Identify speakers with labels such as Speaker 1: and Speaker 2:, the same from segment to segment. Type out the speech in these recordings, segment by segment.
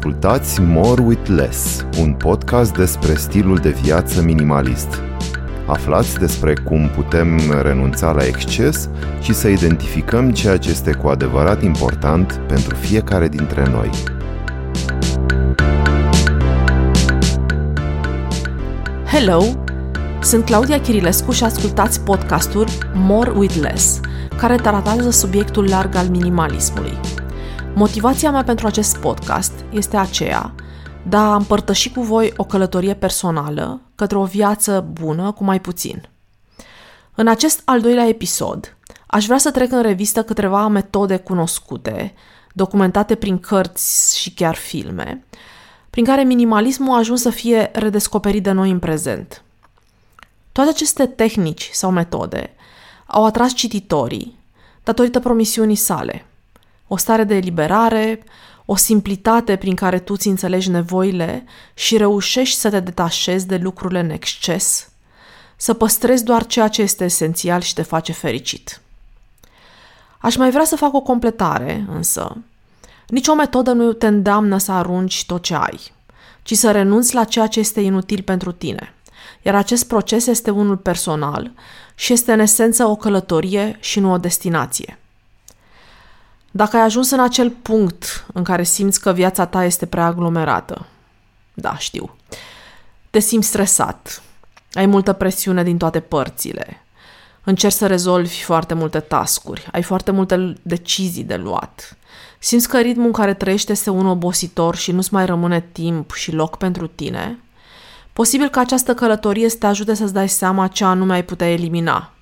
Speaker 1: Ascultați More with Less, un podcast despre stilul de viață minimalist. Aflați despre cum putem renunța la exces și să identificăm ceea ce este cu adevărat important pentru fiecare dintre noi.
Speaker 2: Hello! Sunt Claudia Chirilescu și ascultați podcastul More with Less, care tratează subiectul larg al minimalismului. Motivația mea pentru acest podcast este aceea de a împărtăși cu voi o călătorie personală către o viață bună cu mai puțin. În acest al doilea episod, aș vrea să trec în revistă câteva metode cunoscute, documentate prin cărți și chiar filme, prin care minimalismul a ajuns să fie redescoperit de noi în prezent. Toate aceste tehnici sau metode au atras cititorii datorită promisiunii sale – o stare de eliberare, o simplitate prin care tu ți înțelegi nevoile și reușești să te detașezi de lucrurile în exces, să păstrezi doar ceea ce este esențial și te face fericit. Aș mai vrea să fac o completare, însă. Nicio metodă nu te îndeamnă să arunci tot ce ai, ci să renunți la ceea ce este inutil pentru tine. Iar acest proces este unul personal și este în esență o călătorie și nu o destinație. Dacă ai ajuns în acel punct în care simți că viața ta este prea aglomerată, da, știu, te simți stresat, ai multă presiune din toate părțile, încerci să rezolvi foarte multe tascuri, ai foarte multe decizii de luat, simți că ritmul în care trăiești este un obositor și nu-ți mai rămâne timp și loc pentru tine, posibil că această călătorie să te ajute să-ți dai seama ce anume ai putea elimina –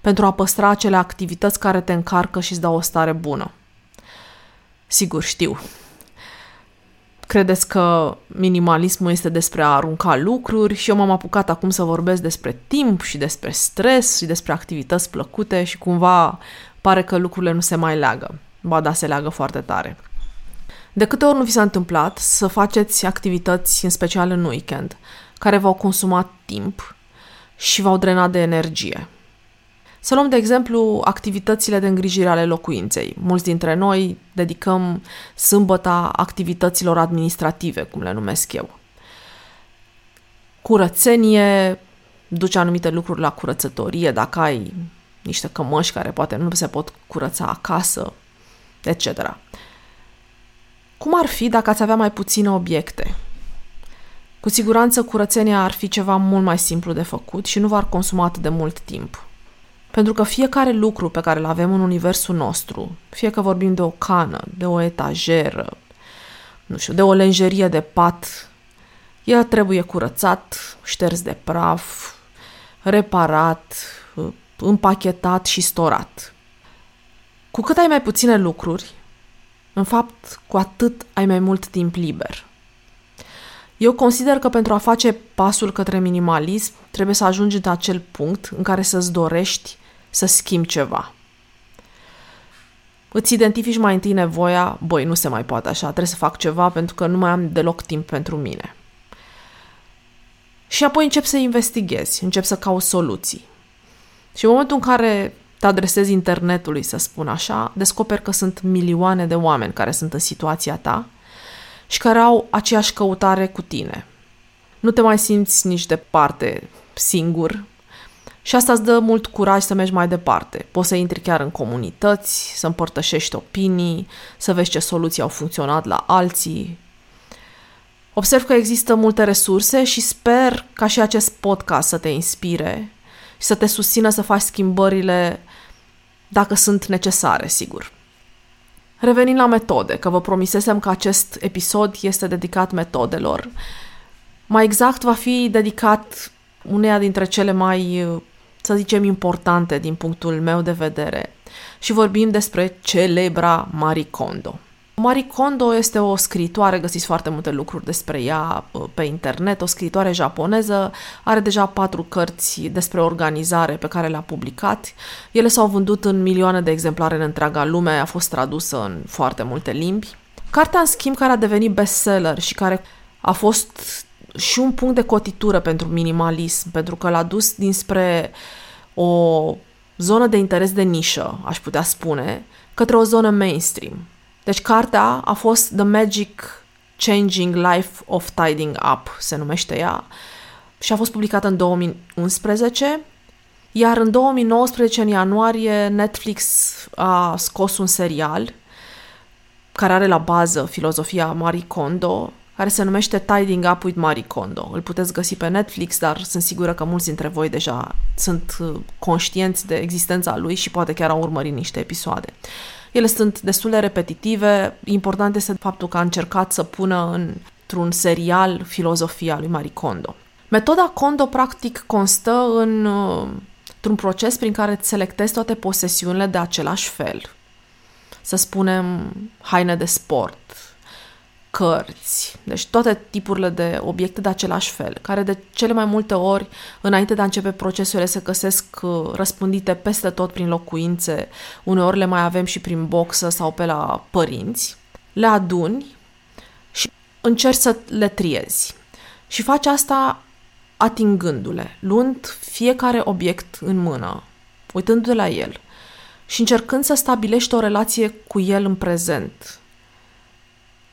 Speaker 2: pentru a păstra acele activități care te încarcă și îți dau o stare bună. Sigur, știu. Credeți că minimalismul este despre a arunca lucruri și eu m-am apucat acum să vorbesc despre timp și despre stres și despre activități plăcute și cumva pare că lucrurile nu se mai leagă. Ba da, se leagă foarte tare. De câte ori nu vi s-a întâmplat să faceți activități, în special în weekend, care v-au consumat timp și v-au drenat de energie? Să luăm, de exemplu, activitățile de îngrijire ale locuinței. Mulți dintre noi dedicăm sâmbăta activităților administrative, cum le numesc eu. Curățenie, duci anumite lucruri la curățătorie, dacă ai niște cămăși care poate nu se pot curăța acasă, etc. Cum ar fi dacă ați avea mai puține obiecte? Cu siguranță curățenia ar fi ceva mult mai simplu de făcut și nu v-ar consuma atât de mult timp. Pentru că fiecare lucru pe care îl avem în universul nostru, fie că vorbim de o cană, de o etajeră, nu știu, de o lenjerie de pat, el trebuie curățat, șters de praf, reparat, împachetat și storat. Cu cât ai mai puține lucruri, în fapt, cu atât ai mai mult timp liber. Eu consider că pentru a face pasul către minimalism, trebuie să ajungi în acel punct în care să-ți dorești să schimbi ceva. Îți identifici mai întâi nevoia, băi, nu se mai poate așa, trebuie să fac ceva pentru că nu mai am deloc timp pentru mine. Și apoi încep să investighezi, încep să cauți soluții. Și în momentul în care te adresezi internetului, să spun așa, descoperi că sunt milioane de oameni care sunt în situația ta și care au aceeași căutare cu tine. Nu te mai simți nici departe singur și asta îți dă mult curaj să mergi mai departe. Poți să intri chiar în comunități, să împărtășești opinii, să vezi ce soluții au funcționat la alții. Observ că există multe resurse și sper ca și acest podcast să te inspire și să te susțină să faci schimbările dacă sunt necesare, sigur. Revenind la metode, că vă promisesem că acest episod este dedicat metodelor. Mai exact va fi dedicat uneia dintre cele mai să zicem, importante din punctul meu de vedere. Și vorbim despre celebra Marie Kondo. Marie Kondo este o scriitoare, găsiți foarte multe lucruri despre ea uh, pe internet, o scriitoare japoneză, are deja patru cărți despre organizare pe care le-a publicat. Ele s-au vândut în milioane de exemplare în întreaga lume, a fost tradusă în foarte multe limbi. Cartea, în schimb, care a devenit bestseller și care a fost și un punct de cotitură pentru minimalism, pentru că l-a dus dinspre o zonă de interes de nișă, aș putea spune, către o zonă mainstream. Deci cartea a fost The Magic Changing Life of Tidying Up, se numește ea, și a fost publicată în 2011, iar în 2019, în ianuarie, Netflix a scos un serial care are la bază filozofia Marie Kondo, care se numește Tidying Up with Marie Kondo. Îl puteți găsi pe Netflix, dar sunt sigură că mulți dintre voi deja sunt uh, conștienți de existența lui și poate chiar au urmărit niște episoade. Ele sunt destul de repetitive. Important este faptul că a încercat să pună într-un serial filozofia lui Marie Kondo. Metoda Kondo, practic, constă în, uh, într-un proces prin care îți selectezi toate posesiunile de același fel. Să spunem, haine de sport, cărți, deci toate tipurile de obiecte de același fel, care de cele mai multe ori, înainte de a începe procesul, se găsesc uh, răspândite peste tot prin locuințe, uneori le mai avem și prin boxă sau pe la părinți, le aduni și încerci să le triezi. Și faci asta atingându-le, luând fiecare obiect în mână, uitându-te la el și încercând să stabilești o relație cu el în prezent,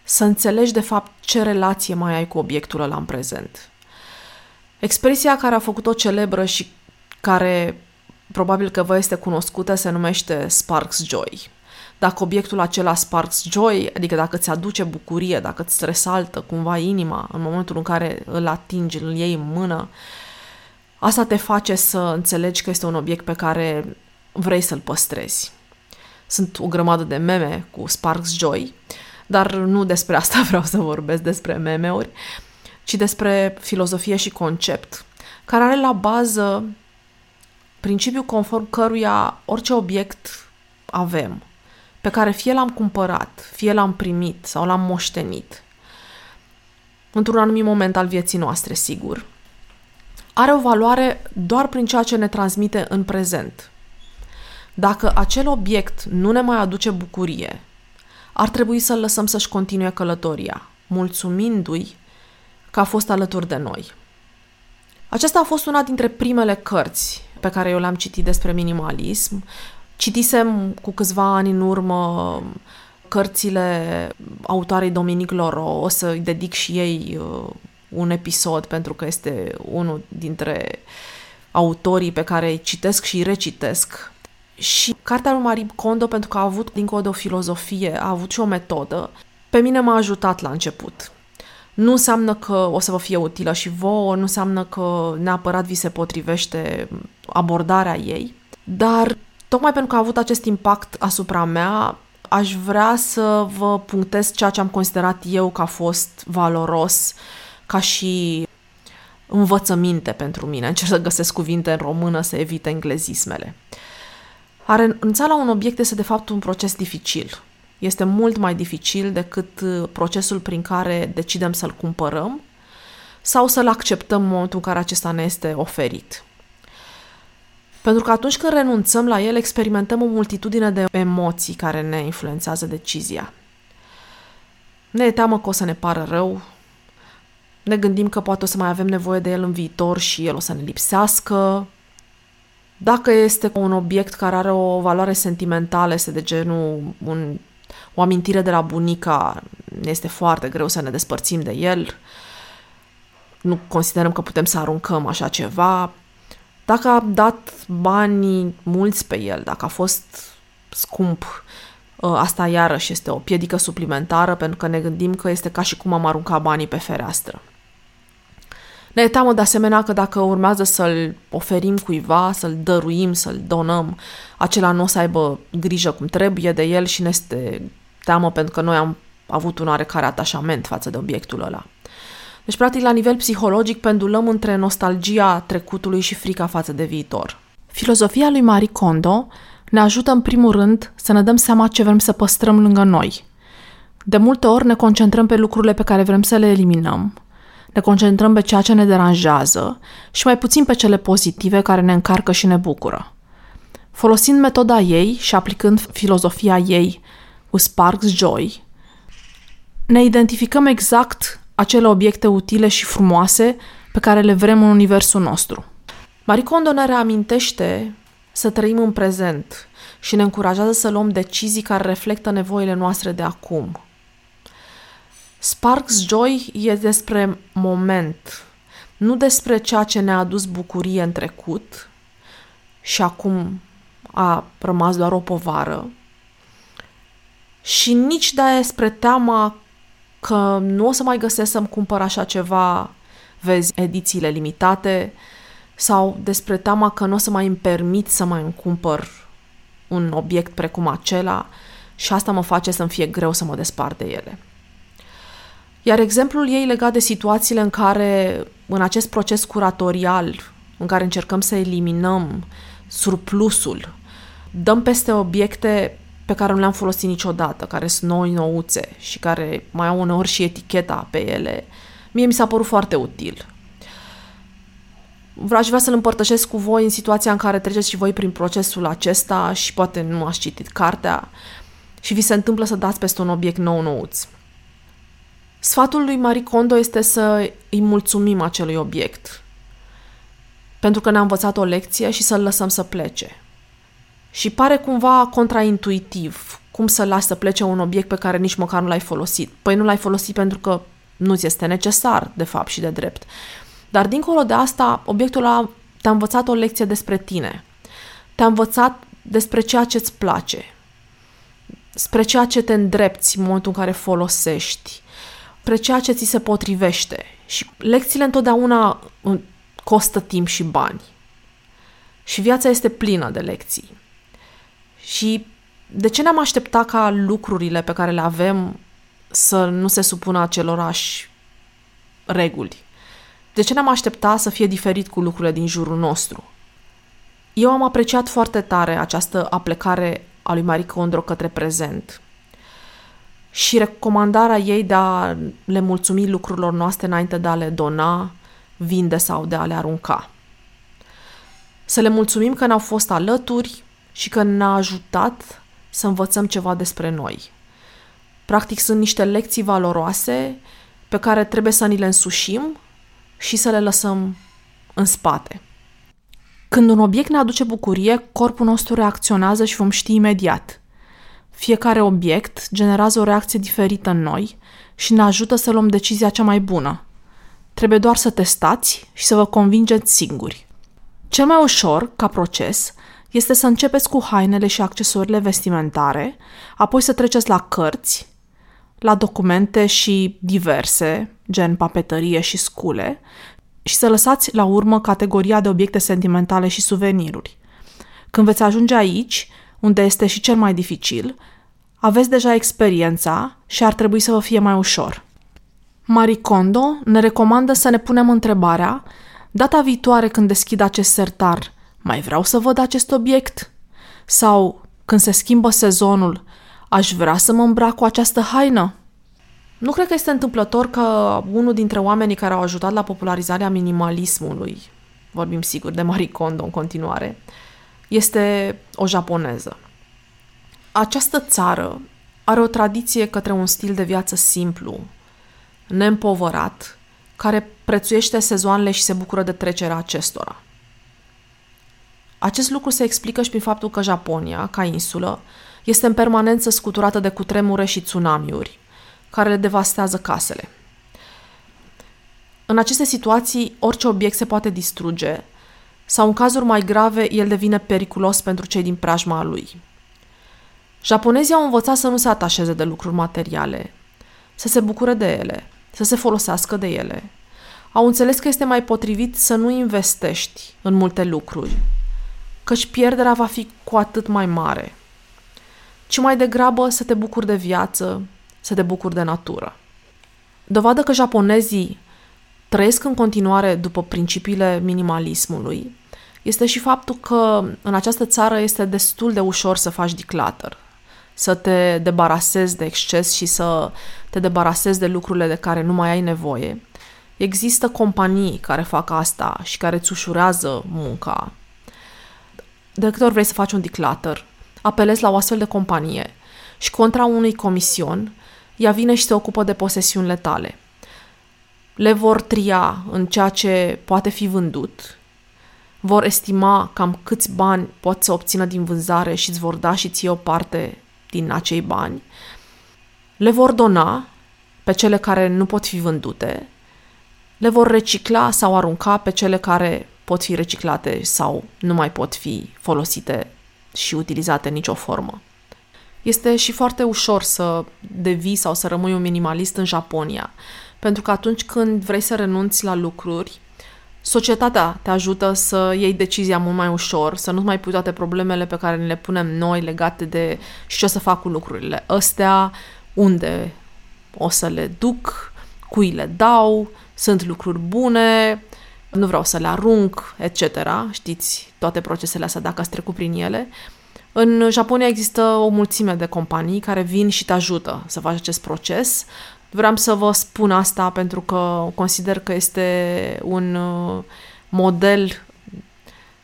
Speaker 2: să înțelegi de fapt ce relație mai ai cu obiectul ăla în prezent. Expresia care a făcut-o celebră și care probabil că vă este cunoscută se numește Sparks Joy. Dacă obiectul acela Sparks Joy, adică dacă ți aduce bucurie, dacă îți resaltă cumva inima în momentul în care îl atingi, îl iei în mână, asta te face să înțelegi că este un obiect pe care vrei să-l păstrezi. Sunt o grămadă de meme cu Sparks Joy, dar nu despre asta vreau să vorbesc, despre meme-uri, ci despre filozofie și concept, care are la bază principiul conform căruia orice obiect avem, pe care fie l-am cumpărat, fie l-am primit sau l-am moștenit, într-un anumit moment al vieții noastre, sigur, are o valoare doar prin ceea ce ne transmite în prezent. Dacă acel obiect nu ne mai aduce bucurie, ar trebui să-l lăsăm să-și continue călătoria, mulțumindu-i că a fost alături de noi. Aceasta a fost una dintre primele cărți pe care eu le-am citit despre minimalism. Citisem cu câțiva ani în urmă cărțile autoarei Dominic Loro. O să-i dedic și ei uh, un episod pentru că este unul dintre autorii pe care îi citesc și îi recitesc și cartea lui Marie Kondo, pentru că a avut dincolo de o filozofie, a avut și o metodă, pe mine m-a ajutat la început. Nu înseamnă că o să vă fie utilă și vouă, nu înseamnă că neapărat vi se potrivește abordarea ei, dar tocmai pentru că a avut acest impact asupra mea, aș vrea să vă punctez ceea ce am considerat eu că a fost valoros ca și învățăminte pentru mine. Încerc să găsesc cuvinte în română să evite englezismele. A renunța la un obiect este de fapt un proces dificil. Este mult mai dificil decât uh, procesul prin care decidem să-l cumpărăm sau să-l acceptăm în momentul în care acesta ne este oferit. Pentru că atunci când renunțăm la el, experimentăm o multitudine de emoții care ne influențează decizia. Ne e teamă că o să ne pară rău, ne gândim că poate o să mai avem nevoie de el în viitor și el o să ne lipsească, dacă este un obiect care are o valoare sentimentală, este de genul un, o amintire de la bunica, este foarte greu să ne despărțim de el. Nu considerăm că putem să aruncăm așa ceva. Dacă a dat bani mulți pe el, dacă a fost scump, ă, asta iarăși este o piedică suplimentară pentru că ne gândim că este ca și cum am aruncat banii pe fereastră. Ne e teamă de asemenea că dacă urmează să-l oferim cuiva, să-l dăruim, să-l donăm, acela nu o să aibă grijă cum trebuie de el și ne este teamă pentru că noi am avut un oarecare atașament față de obiectul ăla. Deci, practic, la nivel psihologic, pendulăm între nostalgia trecutului și frica față de viitor. Filozofia lui Marie Kondo ne ajută, în primul rând, să ne dăm seama ce vrem să păstrăm lângă noi. De multe ori ne concentrăm pe lucrurile pe care vrem să le eliminăm, ne concentrăm pe ceea ce ne deranjează și mai puțin pe cele pozitive care ne încarcă și ne bucură. Folosind metoda ei și aplicând filozofia ei cu Sparks Joy, ne identificăm exact acele obiecte utile și frumoase pe care le vrem în universul nostru. Marie Kondo ne reamintește să trăim în prezent și ne încurajează să luăm decizii care reflectă nevoile noastre de acum – Sparks Joy e despre moment, nu despre ceea ce ne-a adus bucurie în trecut și acum a rămas doar o povară, și nici despre teama că nu o să mai găsesc să-mi cumpăr așa ceva, vezi, edițiile limitate, sau despre teama că nu o să mai îmi permit să mai îmi cumpăr un obiect precum acela și asta mă face să-mi fie greu să mă despart de ele. Iar exemplul ei legat de situațiile în care, în acest proces curatorial, în care încercăm să eliminăm surplusul, dăm peste obiecte pe care nu le-am folosit niciodată, care sunt noi nouțe și care mai au uneori și eticheta pe ele, mie mi s-a părut foarte util. Vreau vrea să-l împărtășesc cu voi în situația în care treceți și voi prin procesul acesta și poate nu ați citit cartea și vi se întâmplă să dați peste un obiect nou nouț. Sfatul lui Marie Kondo este să îi mulțumim acelui obiect, pentru că ne-a învățat o lecție și să-l lăsăm să plece. Și pare cumva contraintuitiv cum să lași să plece un obiect pe care nici măcar nu l-ai folosit. Păi nu l-ai folosit pentru că nu ți este necesar, de fapt și de drept. Dar dincolo de asta, obiectul a te-a învățat o lecție despre tine. Te-a învățat despre ceea ce îți place, spre ceea ce te îndrepți în momentul în care folosești, spre ceea ce ți se potrivește. Și lecțiile întotdeauna uh, costă timp și bani. Și viața este plină de lecții. Și de ce ne-am aștepta ca lucrurile pe care le avem să nu se supună acelorași reguli? De ce ne-am aștepta să fie diferit cu lucrurile din jurul nostru? Eu am apreciat foarte tare această aplecare a lui Marie Kondo către prezent și recomandarea ei de a le mulțumi lucrurilor noastre înainte de a le dona, vinde sau de a le arunca. Să le mulțumim că ne-au fost alături, și că ne-a ajutat să învățăm ceva despre noi. Practic sunt niște lecții valoroase pe care trebuie să ni le însușim și să le lăsăm în spate. Când un obiect ne aduce bucurie, corpul nostru reacționează și vom ști imediat. Fiecare obiect generează o reacție diferită în noi și ne ajută să luăm decizia cea mai bună. Trebuie doar să testați și să vă convingeți singuri. Cel mai ușor, ca proces, este să începeți cu hainele și accesoriile vestimentare, apoi să treceți la cărți, la documente și diverse, gen papetărie și scule, și să lăsați la urmă categoria de obiecte sentimentale și suveniruri. Când veți ajunge aici, unde este și cel mai dificil, aveți deja experiența și ar trebui să vă fie mai ușor. Marie Kondo ne recomandă să ne punem întrebarea, data viitoare când deschid acest sertar, mai vreau să văd acest obiect? Sau, când se schimbă sezonul, aș vrea să mă îmbrac cu această haină? Nu cred că este întâmplător că unul dintre oamenii care au ajutat la popularizarea minimalismului, vorbim sigur de Marie Kondo în continuare, este o japoneză. Această țară are o tradiție către un stil de viață simplu, neîmpovărat, care prețuiește sezoanele și se bucură de trecerea acestora. Acest lucru se explică și prin faptul că Japonia, ca insulă, este în permanență scuturată de cutremure și tsunamiuri, care le devastează casele. În aceste situații, orice obiect se poate distruge sau, în cazuri mai grave, el devine periculos pentru cei din preajma lui. Japonezii au învățat să nu se atașeze de lucruri materiale, să se bucure de ele, să se folosească de ele. Au înțeles că este mai potrivit să nu investești în multe lucruri, căci pierderea va fi cu atât mai mare, ci mai degrabă să te bucuri de viață, să te bucuri de natură. Dovadă că japonezii trăiesc în continuare după principiile minimalismului este și faptul că în această țară este destul de ușor să faci declutter, să te debarasezi de exces și să te debarasezi de lucrurile de care nu mai ai nevoie. Există companii care fac asta și care îți ușurează munca, de câte ori vrei să faci un declutter, apelezi la o astfel de companie și contra unui comision, ea vine și se ocupă de posesiunile tale. Le vor tria în ceea ce poate fi vândut, vor estima cam câți bani pot să obțină din vânzare și îți vor da și ție o parte din acei bani, le vor dona pe cele care nu pot fi vândute, le vor recicla sau arunca pe cele care pot fi reciclate sau nu mai pot fi folosite și utilizate în nicio formă. Este și foarte ușor să devii sau să rămâi un minimalist în Japonia, pentru că atunci când vrei să renunți la lucruri, societatea te ajută să iei decizia mult mai ușor, să nu mai pui toate problemele pe care ne le punem noi legate de și ce o să fac cu lucrurile astea, unde o să le duc, cui le dau, sunt lucruri bune, nu vreau să le arunc, etc. Știți toate procesele astea dacă ați trecut prin ele. În Japonia există o mulțime de companii care vin și te ajută să faci acest proces. Vreau să vă spun asta pentru că consider că este un uh, model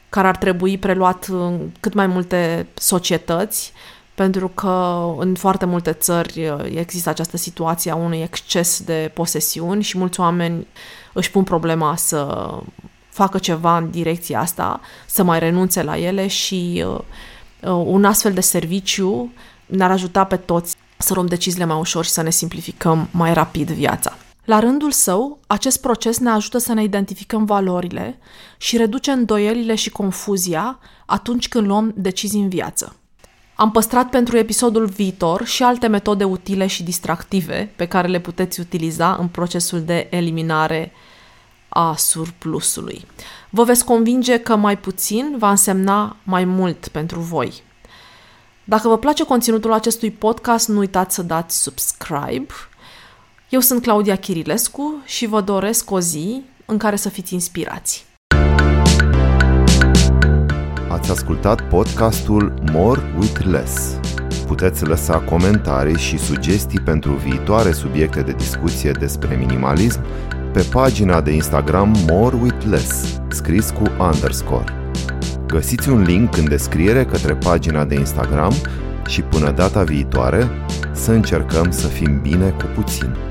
Speaker 2: care ar trebui preluat în cât mai multe societăți, pentru că în foarte multe țări uh, există această situație a unui exces de posesiuni și mulți oameni își pun problema să facă ceva în direcția asta, să mai renunțe la ele și uh, uh, un astfel de serviciu ne-ar ajuta pe toți să luăm deciziile mai ușor și să ne simplificăm mai rapid viața. La rândul său, acest proces ne ajută să ne identificăm valorile și reduce îndoielile și confuzia atunci când luăm decizii în viață. Am păstrat pentru episodul viitor și alte metode utile și distractive pe care le puteți utiliza în procesul de eliminare a surplusului. Vă veți convinge că mai puțin va însemna mai mult pentru voi. Dacă vă place conținutul acestui podcast, nu uitați să dați subscribe. Eu sunt Claudia Chirilescu și vă doresc o zi în care să fiți inspirați.
Speaker 1: Ați ascultat podcastul More with Less. Puteți lăsa comentarii și sugestii pentru viitoare subiecte de discuție despre minimalism pe pagina de Instagram More with Less, scris cu underscore. Găsiți un link în descriere către pagina de Instagram și până data viitoare să încercăm să fim bine cu puțin.